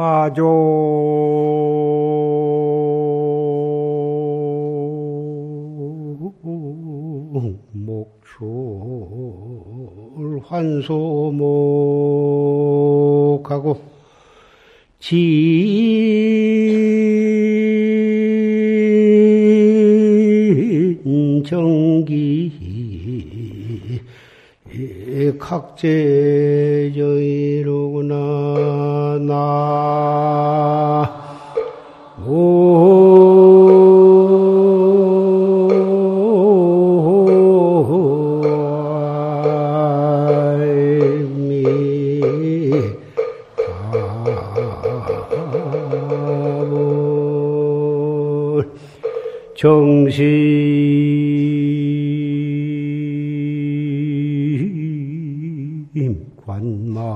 화조 목출 환소목하고 진정기 각제 관망명이지요.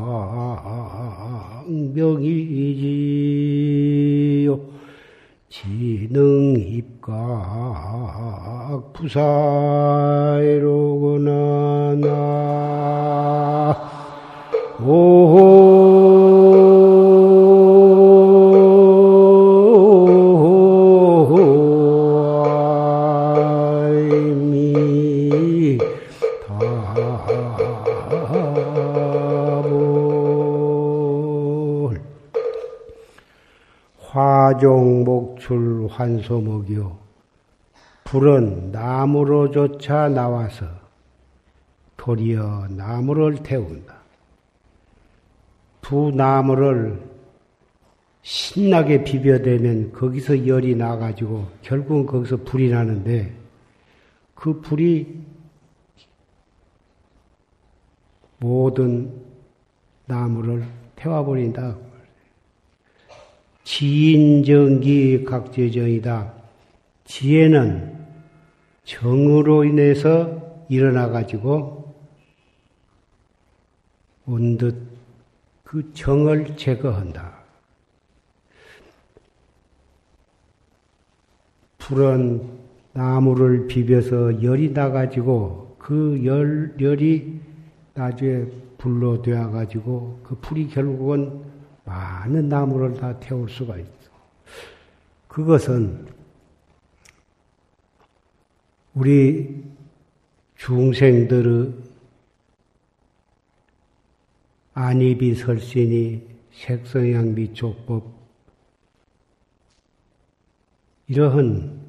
지능입각 부사이로구나 나. 오미 환소목이요 불은 나무로조차 나와서 도리어 나무를 태운다. 두 나무를 신나게 비벼대면 거기서 열이 나가지고 결국은 거기서 불이 나는데 그 불이 모든 나무를 태워버린다. 지인정기 각제정이다. 지혜는 정으로 인해서 일어나가지고 온 듯 그 정을 제거한다. 불은 나무를 비벼서 열이 나가지고 그 열, 열이 나중에 불로 되어가지고 그 불이 결국은 많은 나무를 다 태울 수가 있어. 그것은 우리 중생들의 안입이 설신이 색성향 미촉법 이러한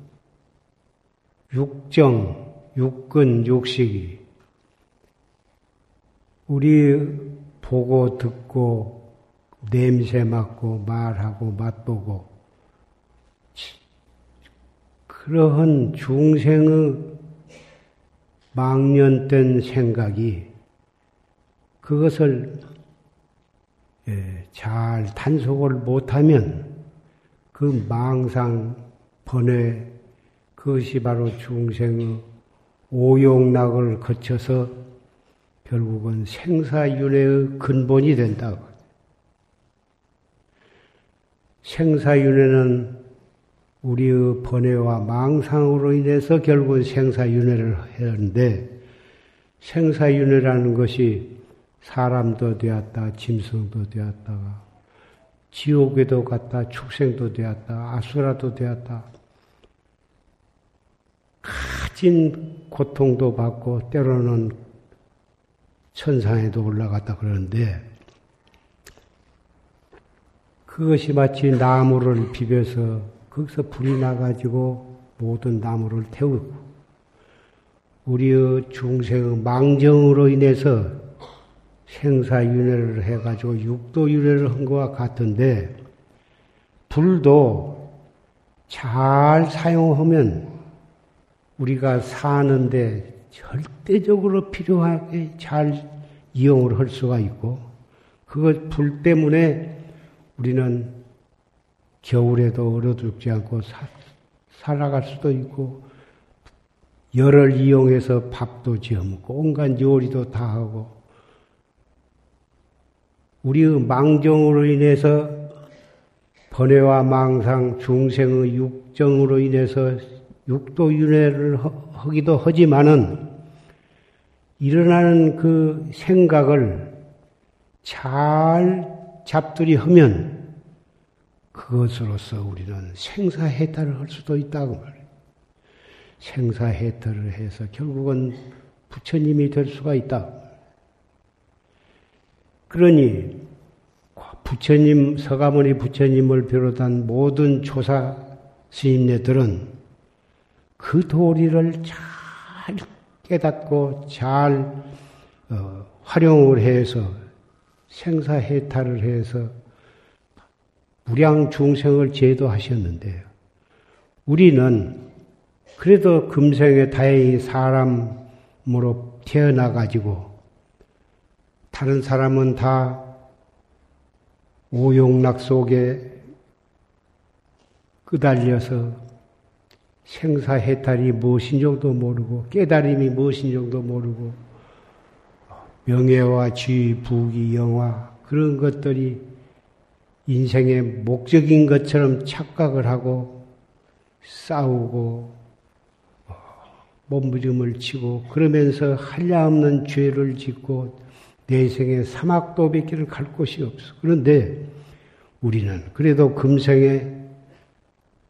육정, 육근, 육식이 우리 보고 듣고 냄새 맡고 말하고 맛보고 그러한 중생의 망년된 생각이 그것을 예, 잘 단속을 못하면 그 망상 번뇌 그것이 바로 중생의 오용락을 거쳐서 결국은 생사윤회의 근본이 된다. 생사윤회는 우리의 번뇌와 망상으로 인해서 결국은 생사윤회를 하는데 생사윤회라는 것이 사람도 되었다, 짐승도 되었다가 지옥에도 갔다, 축생도 되었다, 아수라도 되었다. 가진 고통도 받고 때로는 천상에도 올라갔다 그러는데 그것이 마치 나무를 비벼서 거기서 불이 나가지고 모든 나무를 태우고 우리의 중생의 망정으로 인해서 생사윤회를 해가지고 육도윤회를 한 것과 같은데 불도 잘 사용하면 우리가 사는데 절대적으로 필요하게 잘 이용을 할 수가 있고, 그것 불 때문에 우리는 겨울에도 얼어 죽지 않고 사, 살아갈 수도 있고, 열을 이용해서 밥도 지어 먹고, 온갖 요리도 다 하고, 우리의 망정으로 인해서 번뇌와 망상, 중생의 육정으로 인해서 육도 윤회를 하기도 하지만은 일어나는 그 생각을 잘 잡들이 하면 그것으로서 우리는 생사해탈을 할 수도 있다고 말이에요. 생사해탈을 해서 결국은 부처님이 될 수가 있다. 그러니 부처님 서가모니 부처님을 비롯한 모든 조사 스님네들은 그 도리를 잘 깨닫고 잘 어, 활용을 해서 생사해탈을 해서 무량 중생을 제도하셨는데요. 우리는 그래도 금생에 다행히 사람으로 태어나가지고 다른 사람은 다 오용락 속에 끄달려서 생사해탈이 무엇인 정도 모르고 깨달음이 무엇인 정도 모르고 명예와 지, 부귀, 영화 그런 것들이 인생의 목적인 것처럼 착각을 하고 싸우고 몸부림을 치고 그러면서 한량없는 죄를 짓고 내생에 사막도백기를 갈 곳이 없어. 그런데 우리는 그래도 금생에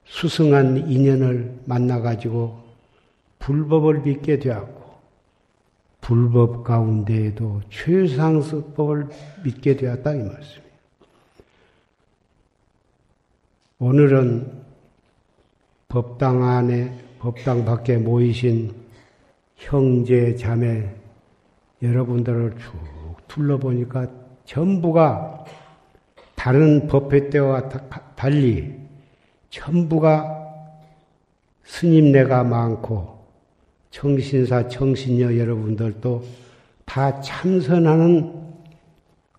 수승한 인연을 만나가지고 불법을 믿게 되었고, 불법 가운데에도 최상수법을 믿게 되었다 이 말씀이에요. 오늘은 법당 안에, 법당 밖에 모이신 형제, 자매, 여러분들을 쭉 둘러보니까 전부가 다른 법회 때와 달리 전부가 스님네가 많고 청신사, 청신녀 여러분들도 다 참선하는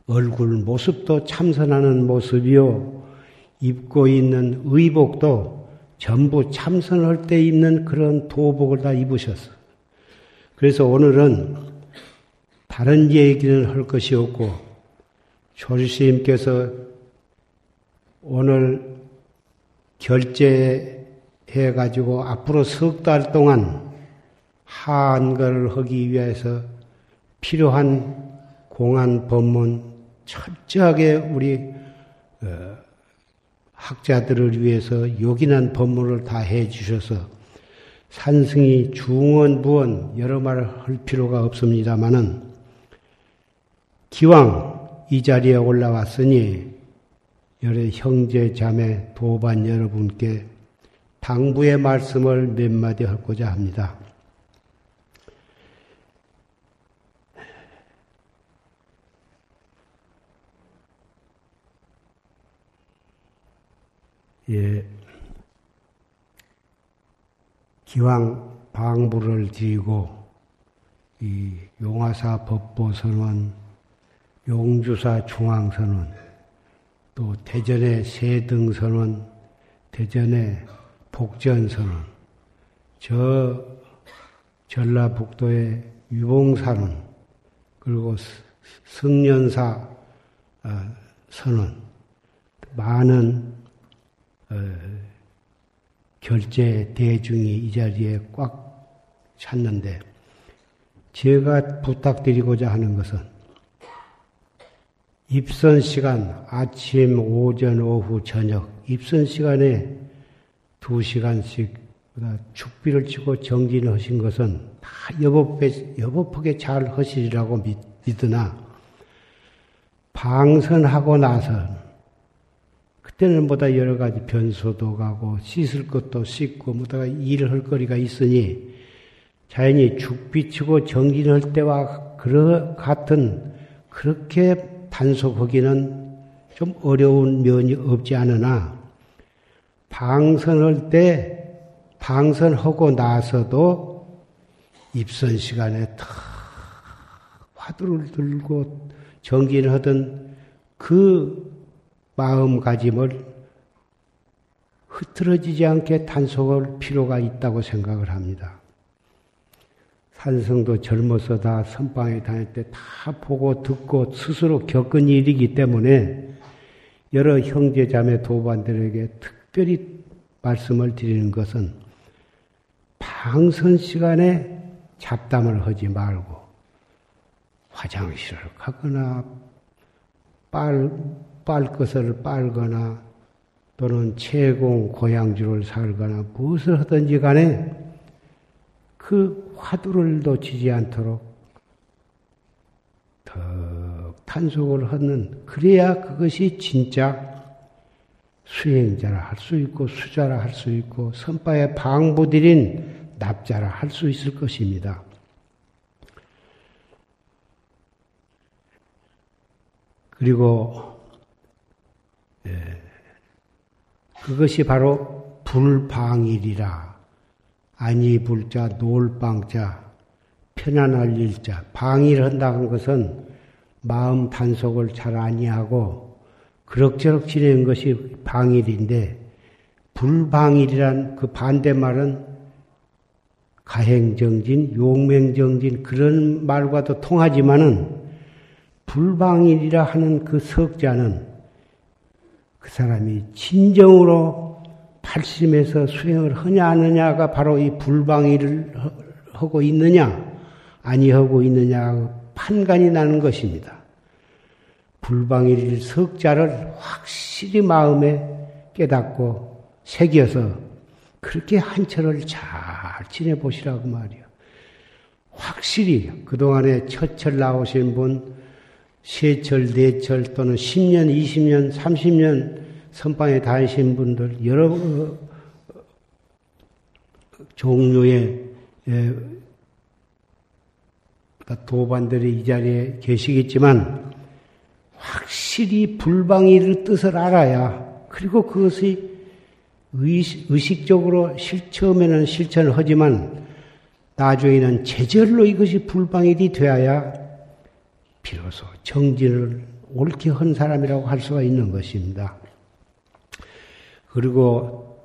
얼굴 모습도 참선하는 모습이요. 입고 있는 의복도 전부 참선할 때 입는 그런 도복을 다 입으셨어. 그래서 오늘은 다른 얘기는 할 것이 없고 조리스님께서 오늘 결제해 가지고 앞으로 석 달 동안 한글을 하기 위해서 필요한 공안 법문 철저하게 우리 어, 학자들을 위해서 요긴한 법문을 다 해주셔서 산승이 중원, 부원 여러 말을 할 필요가 없습니다만은 기왕 이 자리에 올라왔으니 여러 형제 자매 도반 여러분께 당부의 말씀을 몇 마디 하고자 합니다. 예, 기왕 방부를 드리고 이 용화사 법보선원, 용주사 중앙선원, 또 대전의 세등선원, 대전의 복전선원, 저 전라북도의 유봉산원, 그리고 승년사 어, 선원, 많은 어, 결제 대중이 이 자리에 꽉 찼는데 제가 부탁드리고자 하는 것은 입선 시간, 아침, 오전, 오후, 저녁, 입선 시간에 두 시간씩 축비를 치고 정진을 하신 것은 다 여법에, 여법하게 잘 하시리라고 믿, 믿으나, 방선하고 나서, 그때는 보다 여러 가지 변소도 가고, 씻을 것도 씻고, 뭐다가 일을 할 거리가 있으니, 자연히 죽비 치고 정진할 때와 그러 같은, 그렇게 단속하기는 좀 어려운 면이 없지 않으나 방선할 때 방선하고 나서도 입선 시간에 탁 화두를 들고 정진을 하던 그 마음가짐을 흐트러지지 않게 단속할 필요가 있다고 생각을 합니다. 산성도 젊어서 다 선방에 다닐 때 다 보고 듣고 스스로 겪은 일이기 때문에 여러 형제 자매 도반들에게 특별히 말씀을 드리는 것은 방선 시간에 잡담을 하지 말고 화장실을 가거나 빨, 빨 것을 빨거나 또는 채공 고향주를 살거나 무엇을 하든지 간에 그 화두를 놓치지 않도록 더 탄속을 하는 그래야 그것이 진짜 수행자라 할 수 있고 수자라 할 수 있고 선바의 방부들인 납자라 할 수 있을 것입니다. 그리고 예, 그것이 바로 불방일이라. 아니 불자 놀방자 편안할 일자. 방일한다는 것은 마음 단속을 잘 아니하고 그럭저럭 지내는 것이 방일인데 불방일이란 그 반대말은 가행정진, 용맹정진 그런 말과도 통하지만은 불방일이라 하는 그 석자는 그 사람이 진정으로 팔심에서 수행을 하냐 하느냐가 바로 이 불방일을 하고 있느냐 아니하고 있느냐 판간이 나는 것입니다. 불방일 석자를 확실히 마음에 깨닫고 새겨서 그렇게 한철을 잘 지내보시라고 말이요. 확실히 그동안에 첫철 나오신 분, 세철, 네철 또는 10년, 20년, 30년 선방에 다니신 분들 여러 어, 종류의 예, 도반들이 이 자리에 계시겠지만 확실히 불방이를 뜻을 알아야 그리고 그것이 의식, 적으로 실, 처음에는 실천을 하지만 나중에는 제절로 이것이 불방일이 되어야 비로소 정진을 옳게 한 사람이라고 할 수가 있는 것입니다. 그리고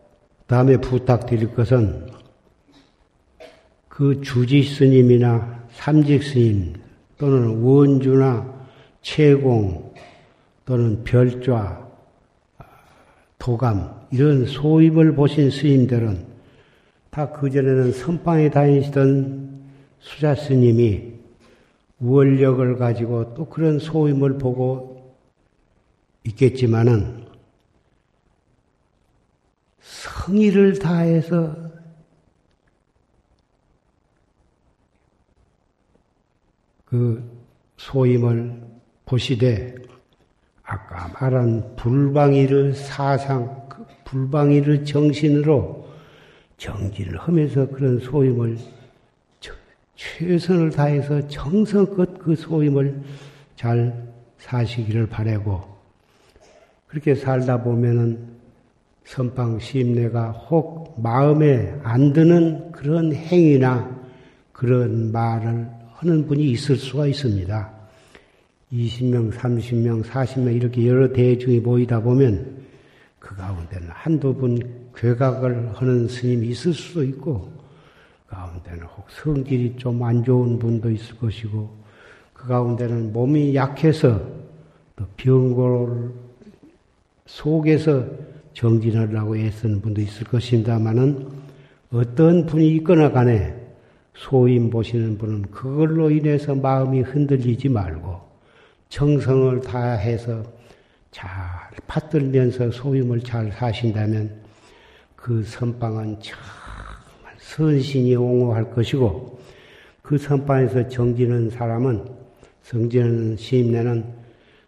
다음에 부탁드릴 것은 그 주지 스님이나 삼직 스님 또는 원주나 채공 또는 별좌 도감 이런 소입을 보신 스님들은 다 그전에는 선방에 다니시던 수자 스님이 원력을 가지고 또 그런 소임을 보고 있겠지만은 성의를 다해서 그 소임을 보시되 아까 말한 불방이를 사상, 그 불방이를 정신으로 정진을 하면서 그런 소임을 최선을 다해서 정성껏 그 소임을 잘 사시기를 바라고 그렇게 살다 보면은 선방 심내가 혹 마음에 안 드는 그런 행위나 그런 말을 하는 분이 있을 수가 있습니다. 20명, 30명, 40명 이렇게 여러 대중이 모이다 보면 그 가운데는 한두 분 괴각을 하는 스님이 있을 수도 있고 가운데는 혹 성질이 좀 안 좋은 분도 있을 것이고 그 가운데는 몸이 약해서 또 병고를 속에서 정진하려고 애쓰는 분도 있을 것입니다만은 어떤 분이 있거나 간에 소임 보시는 분은 그걸로 인해서 마음이 흔들리지 말고 정성을 다해서 잘 받들면서 소임을 잘 사신다면 그 선방은 참 선신이 옹호할 것이고 그 선반에서 정지는 사람은 성지는 시임내는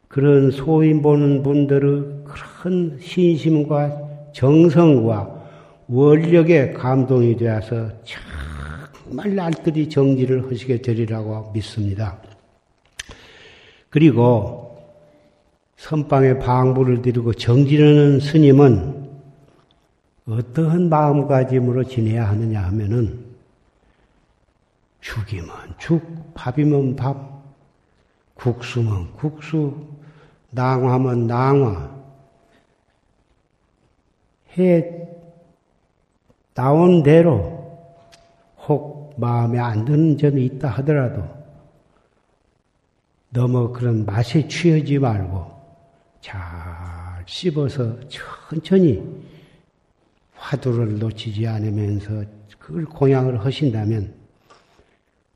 그런 소임 보는 분들의 큰 신심과 정성과 원력에 감동이 되어서 정말 날들이 정지를 하시게 되리라고 믿습니다. 그리고 선방에 방부를 드리고 정지르는 스님은 어떠한 마음가짐으로 지내야 하느냐 하면은 죽이면 죽, 밥이면 밥, 국수면 국수, 낭화면 낭화. 해 나온 대로 혹 마음에 안 드는 점이 있다 하더라도 너무 그런 맛에 취하지 말고 잘 씹어서 천천히 화두를 놓치지 않으면서 그걸 공양을 하신다면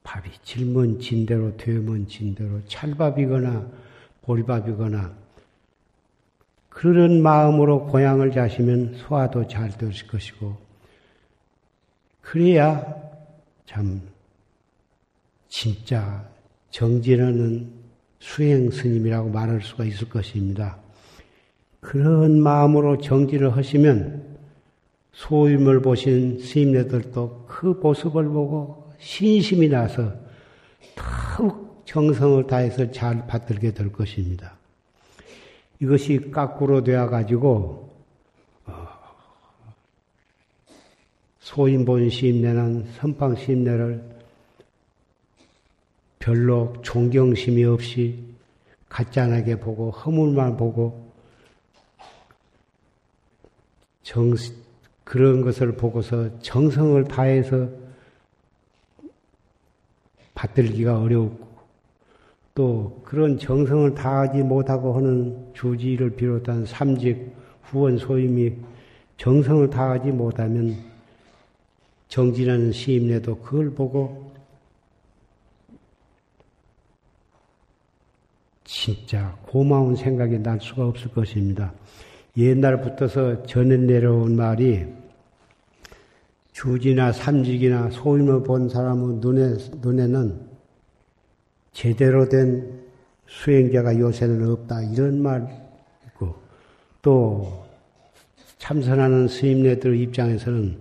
밥이 질문 진대로 되면 진대로 찰밥이거나 보리밥이거나 그런 마음으로 고향을 자시면 소화도 잘 될 것이고, 그래야 참 진짜 정진하는 수행 스님이라고 말할 수가 있을 것입니다. 그런 마음으로 정진을 하시면 소임을 보신 스님네들도 그 모습을 보고 신심이 나서 더욱 정성을 다해서 잘 받들게 될 것입니다. 이것이 까꾸로 되어 가지고 어, 소임 본 시임내는 선방 시임내를 별로 존경심이 없이 가짠하게 보고 허물만 보고 정 그런 것을 보고서 정성을 다해서 받들기가 어렵고 또 그런 정성을 다하지 못하고 하는 주지를 비롯한 삼직 후원 소임이 정성을 다하지 못하면 정진하는 시임내도 그걸 보고 진짜 고마운 생각이 날 수가 없을 것입니다. 옛날부터서 전해 내려온 말이 주지나 삼직이나 소임을 본 사람의 눈에, 눈에는 제대로 된 수행자가 요새는 없다. 이런 말 있고, 또 참선하는 스님네들 입장에서는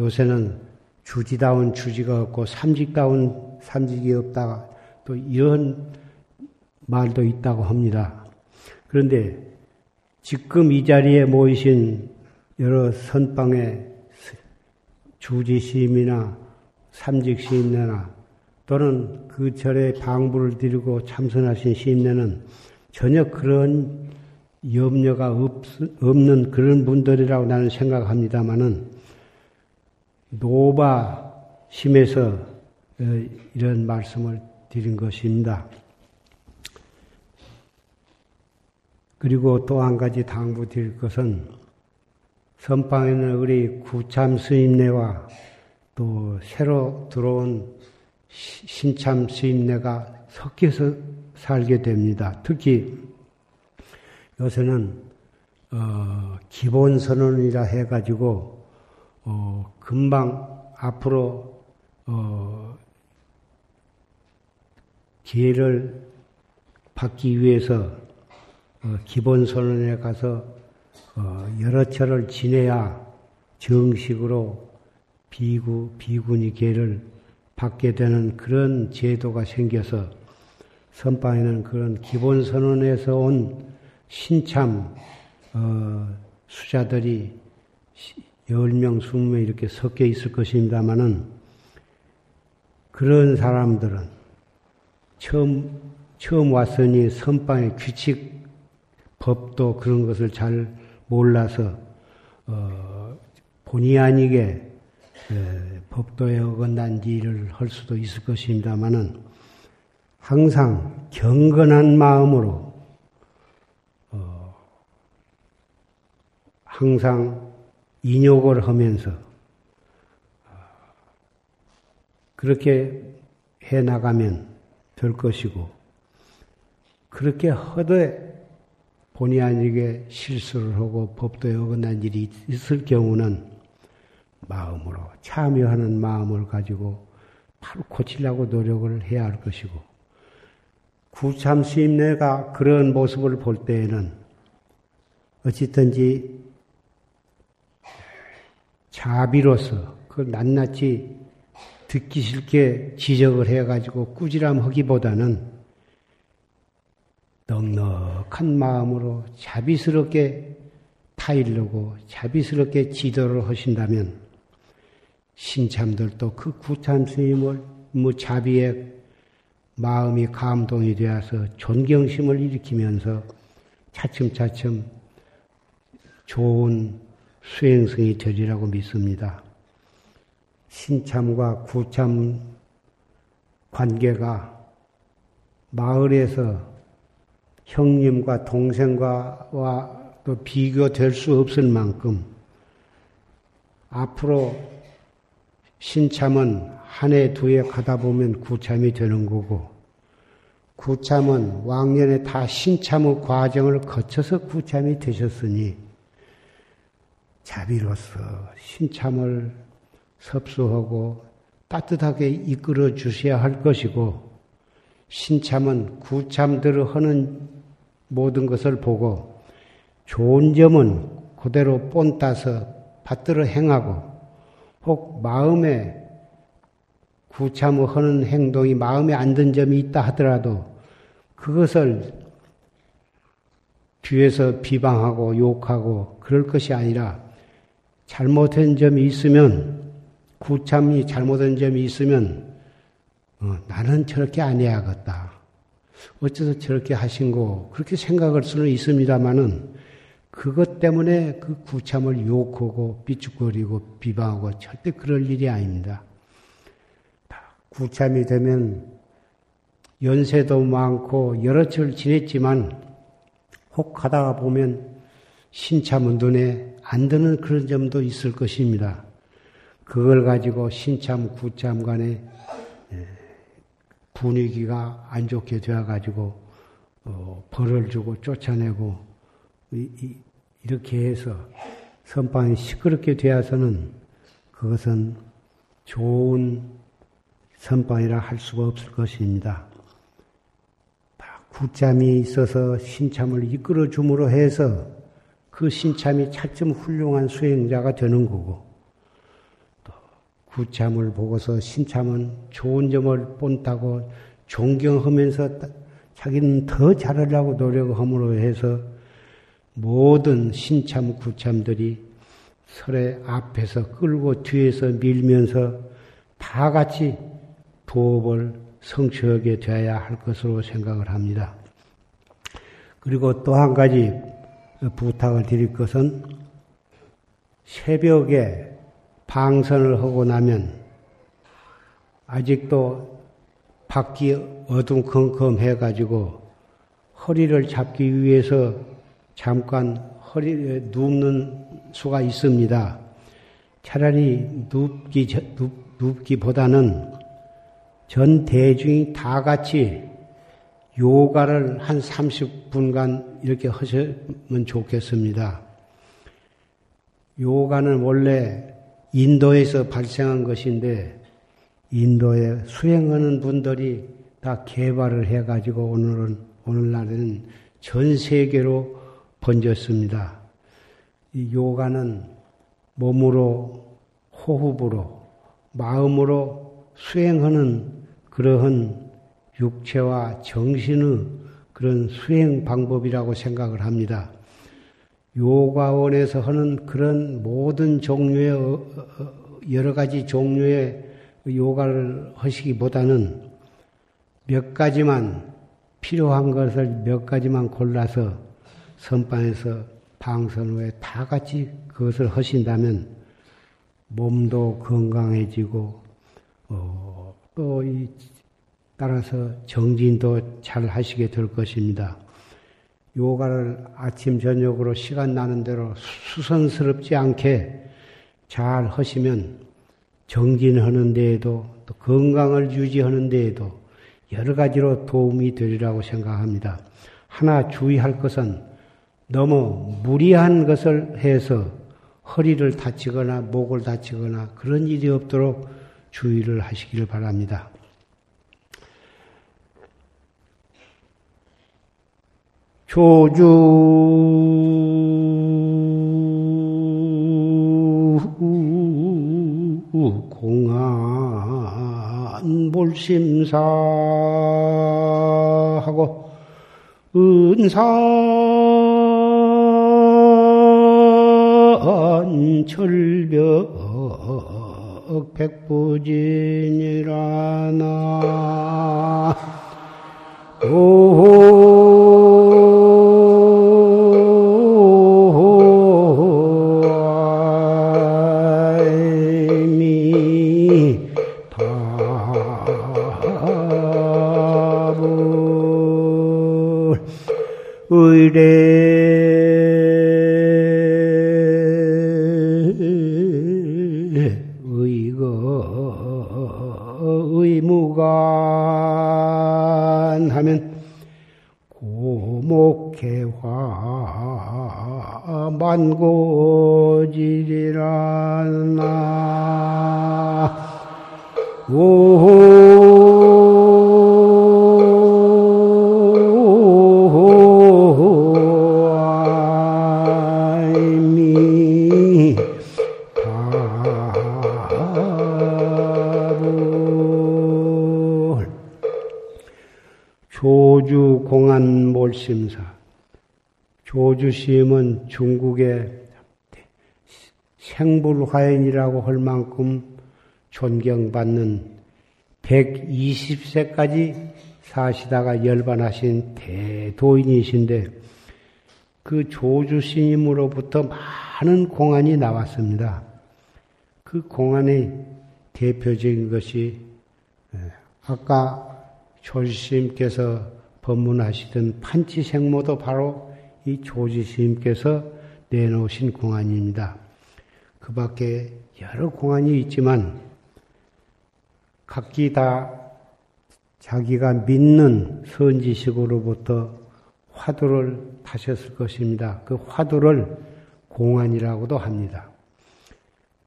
요새는 주지다운 주지가 없고 삼직다운 삼직이 없다. 또 이런 말도 있다고 합니다. 그런데 지금 이 자리에 모이신 여러 선방의 주지시임이나 삼직시임내나 또는 그 절에 방부를 드리고 참선하신 시임내는 전혀 그런 염려가 없, 없는 그런 분들이라고 나는 생각합니다마는 노바 심에서 어, 이런 말씀을 드린 것입니다. 그리고 또 한 가지 당부 드릴 것은 선방에는 우리 구참 스님네와 또 새로 들어온 신참 스님네가 섞여서 살게 됩니다. 특히 요새는 어, 기본 선언이라 해가지고 어, 금방 앞으로 어, 기회를 받기 위해서 어, 기본 선언에 가서 어, 여러 철을 지내야 정식으로 비구 비군이 계를 받게 되는 그런 제도가 생겨서 선방에는 그런 기본 선언에서 온 신참 어, 수자들이 10명, 20명 이렇게 섞여 있을 것입니다만은 그런 사람들은 처음 처음 왔으니 선방의 규칙 법도 그런 것을 잘 몰라서 어, 본의 아니게 에, 법도에 어긋난 일을 할 수도 있을 것입니다만은 항상 경건한 마음으로 어, 항상 인욕을 하면서 어, 그렇게 해 나가면 될 것이고 그렇게 허되 본의 아니게 실수를 하고 법도에 어긋난 일이 있을 경우는 마음으로 참여하는 마음을 가지고 바로 고치려고 노력을 해야 할 것이고 구참 수임내가 그런 모습을 볼 때에는 어찌든지 자비로서 그 낱낱이 듣기 싫게 지적을 해가지고 꾸지람 하기보다는 넉넉한 마음으로 자비스럽게 타일르고 자비스럽게 지도를 하신다면 신참들도 그 구참 스님을 뭐 자비의 마음이 감동이 되어서 존경심을 일으키면서 차츰차츰 좋은 수행성이 되리라고 믿습니다. 신참과 구참 관계가 마을에서 형님과 동생과와 또 비교될 수 없을 만큼 앞으로 신참은 한 해, 두 해 가다 보면 구참이 되는 거고 구참은 왕년에 다 신참의 과정을 거쳐서 구참이 되셨으니 자비로서 신참을 섭수하고 따뜻하게 이끌어 주셔야 할 것이고 신참은 구참들을 하는 모든 것을 보고 좋은 점은 그대로 본따서 받들어 행하고 혹 마음에 구참을 하는 행동이 마음에 안 든 점이 있다 하더라도 그것을 뒤에서 비방하고 욕하고 그럴 것이 아니라 잘못한 점이 있으면 구참이 잘못한 점이 있으면 어, 나는 저렇게 안 해야겠다. 어째서 저렇게 하신 거 그렇게 생각할 수는 있습니다만은 그것 때문에 그 구참을 욕하고 삐죽거리고 비방하고 절대 그럴 일이 아닙니다. 구참이 되면 연세도 많고 여러 철 지냈지만 혹 하다가 보면 신참은 눈에 안 드는 그런 점도 있을 것입니다. 그걸 가지고 신참, 구참 간에 예, 분위기가 안 좋게 되어가지고 어, 벌을 주고 쫓아내고 이렇게 해서 선방이 시끄럽게 되어서는 그것은 좋은 선방이라 할 수가 없을 것입니다. 구참이 있어서 신참을 이끌어 줌으로 해서 그 신참이 차츰 훌륭한 수행자가 되는 거고 또 구참을 보고서 신참은 좋은 점을 본다고 존경하면서 자기는 더 잘하려고 노력함으로 해서 모든 신참 구참들이 설의 앞에서 끌고 뒤에서 밀면서 다 같이 도업을 성취하게 되어야 할 것으로 생각을 합니다. 그리고 또 한 가지 부탁을 드릴 것은 새벽에 방선을 하고 나면 아직도 밖이 어둠컴컴해 가지고 허리를 잡기 위해서 잠깐 허리에 눕는 수가 있습니다. 차라리 눕기, 눕, 눕기보다는 전 대중이 다 같이 요가를 한 30분간 이렇게 하시면 좋겠습니다. 요가는 원래 인도에서 발생한 것인데 인도에 수행하는 분들이 다 개발을 해가지고 오늘은 오늘날에는 전 세계로 번졌습니다. 이 요가는 몸으로 호흡으로 마음으로 수행하는 그러한 육체와 정신의 그런 수행 방법이라고 생각을 합니다. 요가원에서 하는 그런 모든 종류의 어, 어, 여러 가지 종류의 요가를 하시기보다는 몇 가지만 필요한 것을 몇 가지만 골라서 선방에서 방선 후에 다 같이 그것을 하신다면 몸도 건강해지고 어, 또 이 따라서 정진도 잘 하시게 될 것입니다. 요가를 아침 저녁으로 시간 나는 대로 수선스럽지 않게 잘 하시면 정진하는 데에도 또 건강을 유지하는 데에도 여러 가지로 도움이 되리라고 생각합니다. 하나 주의할 것은 너무 무리한 것을 해서 허리를 다치거나 목을 다치거나 그런 일이 없도록 주의를 하시기를 바랍니다. 조주. 공안 몰심사하고 은산 철벽 백부진이라나. 의례 공안 몰심사. 조주심은 중국의 생불화연이라고 할 만큼 존경받는 120세까지 사시다가 열반하신 대도인이신데 그 조주스님으로부터 많은 공안이 나왔습니다. 그 공안의 대표적인 것이 예, 아까 조주스님께서 법문하시던 판치생모도 바로 이 조주스님께서 내놓으신 공안입니다. 그 밖에 여러 공안이 있지만 각기 다 자기가 믿는 선지식으로부터 화두를 타셨을 것입니다. 그 화두를 공안이라고도 합니다.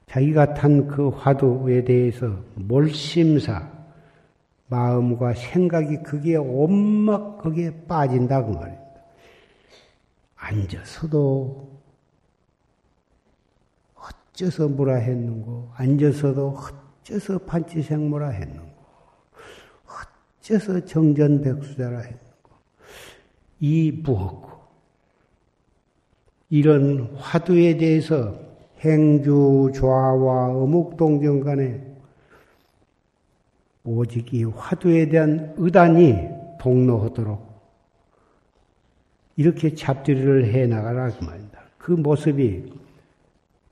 자기가 탄 그 화두에 대해서 몰심사, 마음과 생각이 그게 온막 거기에 빠진다 그 말입니다. 앉아서도 어째서 뭐라 했는고, 앉아서도 어째서 판치생모라 했는고, 어째서 정전백수자라 했는고, 이 무엇고, 이런 화두에 대해서 행주 좌와 어묵동정 간에 오직 이 화두에 대한 의단이 복로하도록 이렇게 잡들이를 해 나가라 그 말입니다. 그 모습이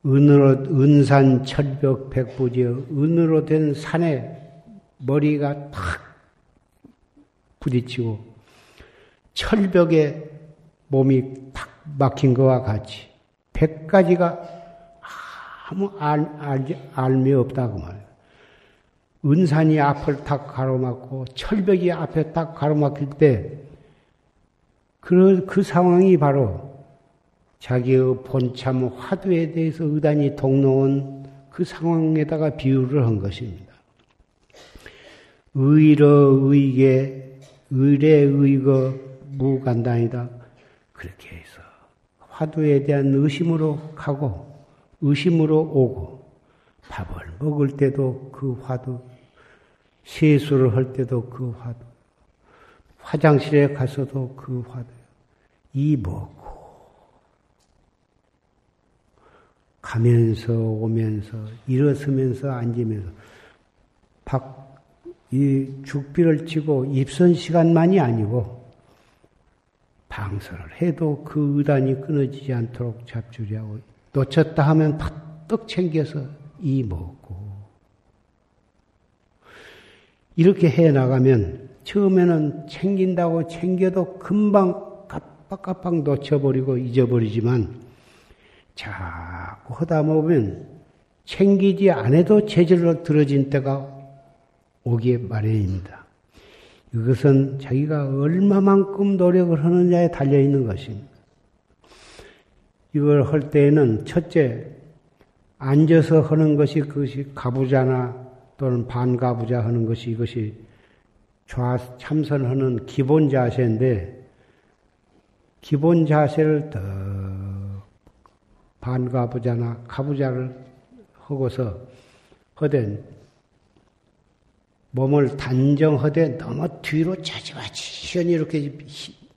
은으로 은산 철벽 백부지 은으로 된 산에 머리가 탁 부딪히고 철벽에 몸이 탁 막힌 것과 같이 백 가지가 아무 알, 알, 알미 없다고 말이에요. 은산이 앞을 딱 가로막고 철벽이 앞에 딱 가로막힐 때, 그, 그 상황이 바로 자기의 본참 화두에 대해서 의단이 동로온 그 상황에다가 비유를 한 것입니다. 의로 의계, 의례 의거 무간단이다. 그렇게 해서 화두에 대한 의심으로 가고 의심으로 오고 밥을 먹을 때도 그 화두, 세수를 할 때도 그 화두, 화장실에 가서도 그 화두, 이 먹고 가면서 오면서 일어서면서 앉으면서 박, 이 죽비를 치고 입선 시간만이 아니고 방설을 해도 그 의단이 끊어지지 않도록 잡주리하고 놓쳤다 하면 팍떡 챙겨서 이 먹고 이렇게 해 나가면 처음에는 챙긴다고 챙겨도 금방 깜빡깜빡 놓쳐버리고 잊어버리지만 자꾸 하다 보면 챙기지 않아도 체질로 들어진 때가 오기에 마련입니다. 이것은 자기가 얼마만큼 노력을 하느냐에 달려있는 것입니다. 이걸 할 때에는 첫째, 앉아서 하는 것이 그것이 가부자나 또는 반가부자 하는 것이 이것이 좌 참선하는 기본 자세인데, 기본 자세를 더 반가부자나 가부자를 하고서 허된 몸을 단정하되 너무 뒤로 차지와치히 이렇게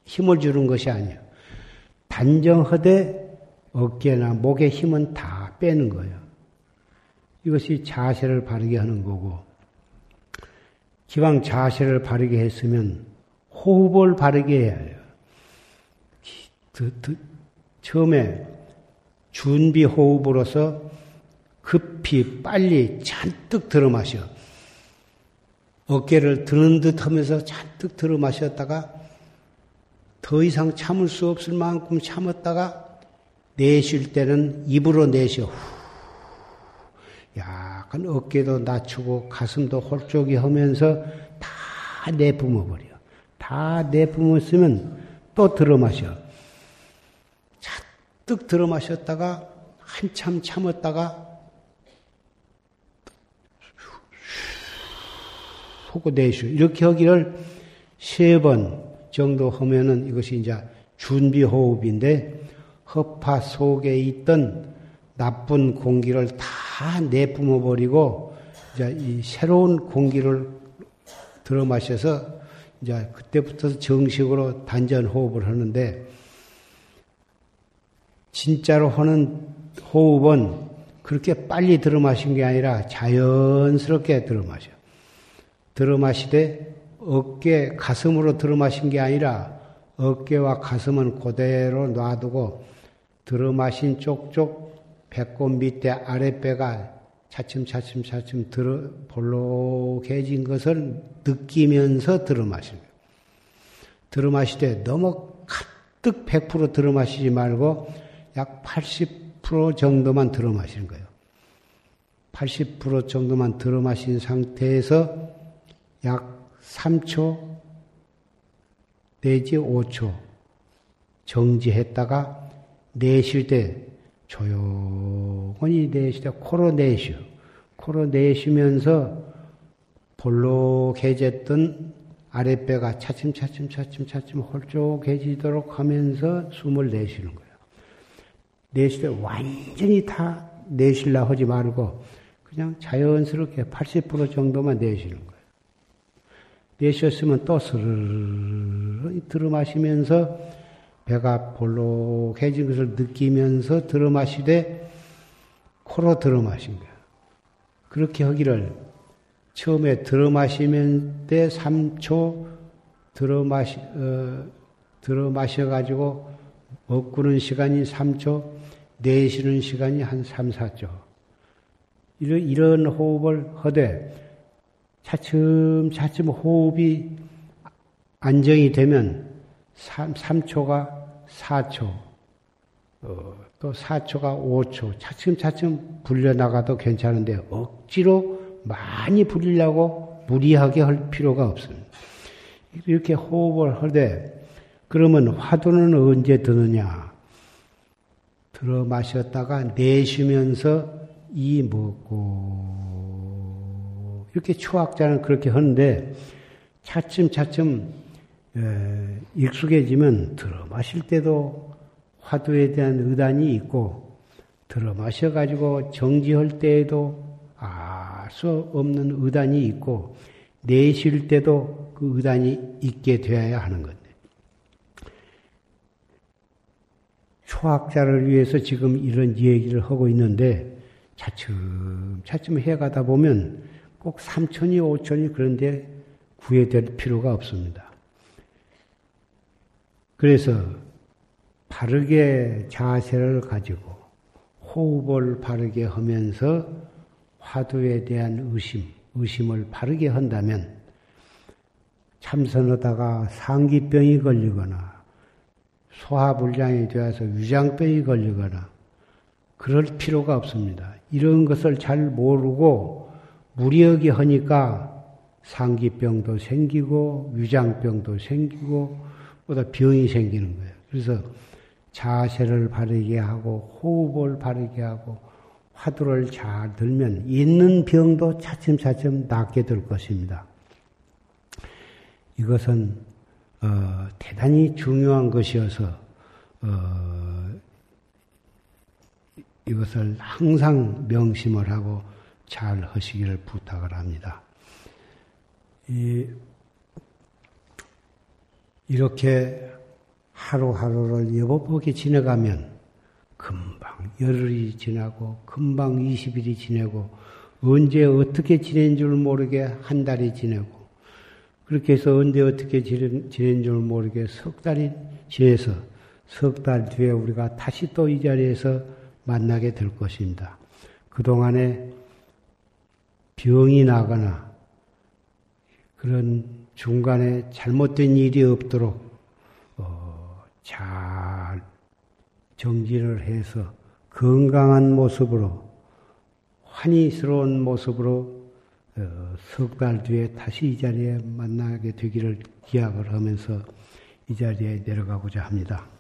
힘을 주는 것이 아니에요. 단정하되 어깨나 목의 힘은 다 빼는 거예요. 이것이 자세를 바르게 하는 거고, 기왕 자세를 바르게 했으면 호흡을 바르게 해야 해요. 처음에 준비 호흡으로서 급히 빨리 잔뜩 들어 마셔. 어깨를 드는 듯 하면서 잔뜩 들어 마셨다가 더 이상 참을 수 없을 만큼 참았다가 내쉴 때는 입으로 내쉬어. 약간 어깨도 낮추고 가슴도 홀쭉이 하면서 다 내뿜어 버려. 다 내뿜었으면 또 들어 마셔. 가득 들어 마셨다가 한참 참았다가 하고 내쉬 이렇게 하기를 세 번 정도 하면은 이것이 이제 준비 호흡인데 허파 속에 있던 나쁜 공기를 다 내뿜어 버리고 이제 이 새로운 공기를 들어 마셔서 이제 그때부터 정식으로 단전 호흡을 하는데 진짜로 하는 호흡은 그렇게 빨리 들어 마신 게 아니라 자연스럽게 들어 마셔. 들어 마시되 어깨 가슴으로 들어 마신 게 아니라 어깨와 가슴은 그대로 놔두고 들어 마신 쪽쪽 배꼽 밑에 아랫배가 차츰차츰 차츰 들어 볼록해진 것을 느끼면서 들어 거예요. 들어 마실 때 너무 가득 100% 들어 마시지 말고 약 80% 정도만 들어 마시는 거예요. 80% 정도만 들어 마신 상태에서 약 3초 내지 5초 정지했다가 내쉴 때 조용히 때 코로 내쉬어. 코로 내쉬면서 볼록해졌던 아랫배가 차츰차츰 차츰 차츰 홀쭉해지도록 하면서 숨을 내쉬는 거예요. 내쉴 때 완전히 다 내쉴라 하지 말고 그냥 자연스럽게 80% 정도만 내쉬는 거예요. 내쉬었으면 또 스르르 들어 마시면서 배가 볼록해진 것을 느끼면서 들어 마시되 코로 들어 마신 거예요. 그렇게 하기를 처음에 들어 마시면 때 3초 들어 마시 어, 들어 마셔 가지고 먹고는 시간이 3초, 내쉬는 시간이 한 3, 4초. 이런 이런 호흡을 하되 차츰 차츰 호흡이 안정이 되면 3, 3초가 4초, 어, 또 4초가 5초, 차츰차츰 불려나가도 괜찮은데 억지로 많이 불리려고 무리하게 할 필요가 없습니다. 이렇게 호흡을 하되 그러면 화두는 언제 드느냐? 들어 마셨다가 내쉬면서 이 먹고 이렇게 초학자는 그렇게 하는데 차츰차츰 익숙해지면 들어 마실 때도 화두에 대한 의단이 있고 들어 마셔 가지고 정지할 때에도 알 수 없는 의단이 있고 내쉴 때도 그 의단이 있게 되어야 하는 건데 초학자를 위해서 지금 이런 얘기를 하고 있는데 차츰 차츰 해가다 보면 꼭 3천이 5천이 그런데 구해될 필요가 없습니다. 그래서 바르게 자세를 가지고 호흡을 바르게 하면서 화두에 대한 의심, 의심을 바르게 한다면 참선하다가 상기병이 걸리거나 소화불량이 되어서 위장병이 걸리거나 그럴 필요가 없습니다. 이런 것을 잘 모르고 무리하게 하니까 상기병도 생기고 위장병도 생기고 보다 병이 생기는 거예요. 그래서 자세를 바르게 하고 호흡을 바르게 하고 화두를 잘 들면 있는 병도 차츰차츰 낫게 될 것입니다. 이것은 어, 대단히 중요한 것이어서 어, 이것을 항상 명심을 하고 잘 하시기를 부탁을 합니다. 이, 이렇게 하루하루를 여보보게 지내가면 금방 열흘이 지나고 금방 20일이 지내고 언제 어떻게 지낸 줄 모르게 한 달이 지내고 그렇게 해서 언제 어떻게 지낸, 지낸 줄 모르게 석 달이 지내서 석 달 뒤에 우리가 다시 또 이 자리에서 만나게 될 것입니다. 그동안에 병이 나거나 그런 중간에 잘못된 일이 없도록 어, 잘 정진을 해서 건강한 모습으로 환희스러운 모습으로 어, 석달 뒤에 다시 이 자리에 만나게 되기를 기약을 하면서 이 자리에 내려가고자 합니다.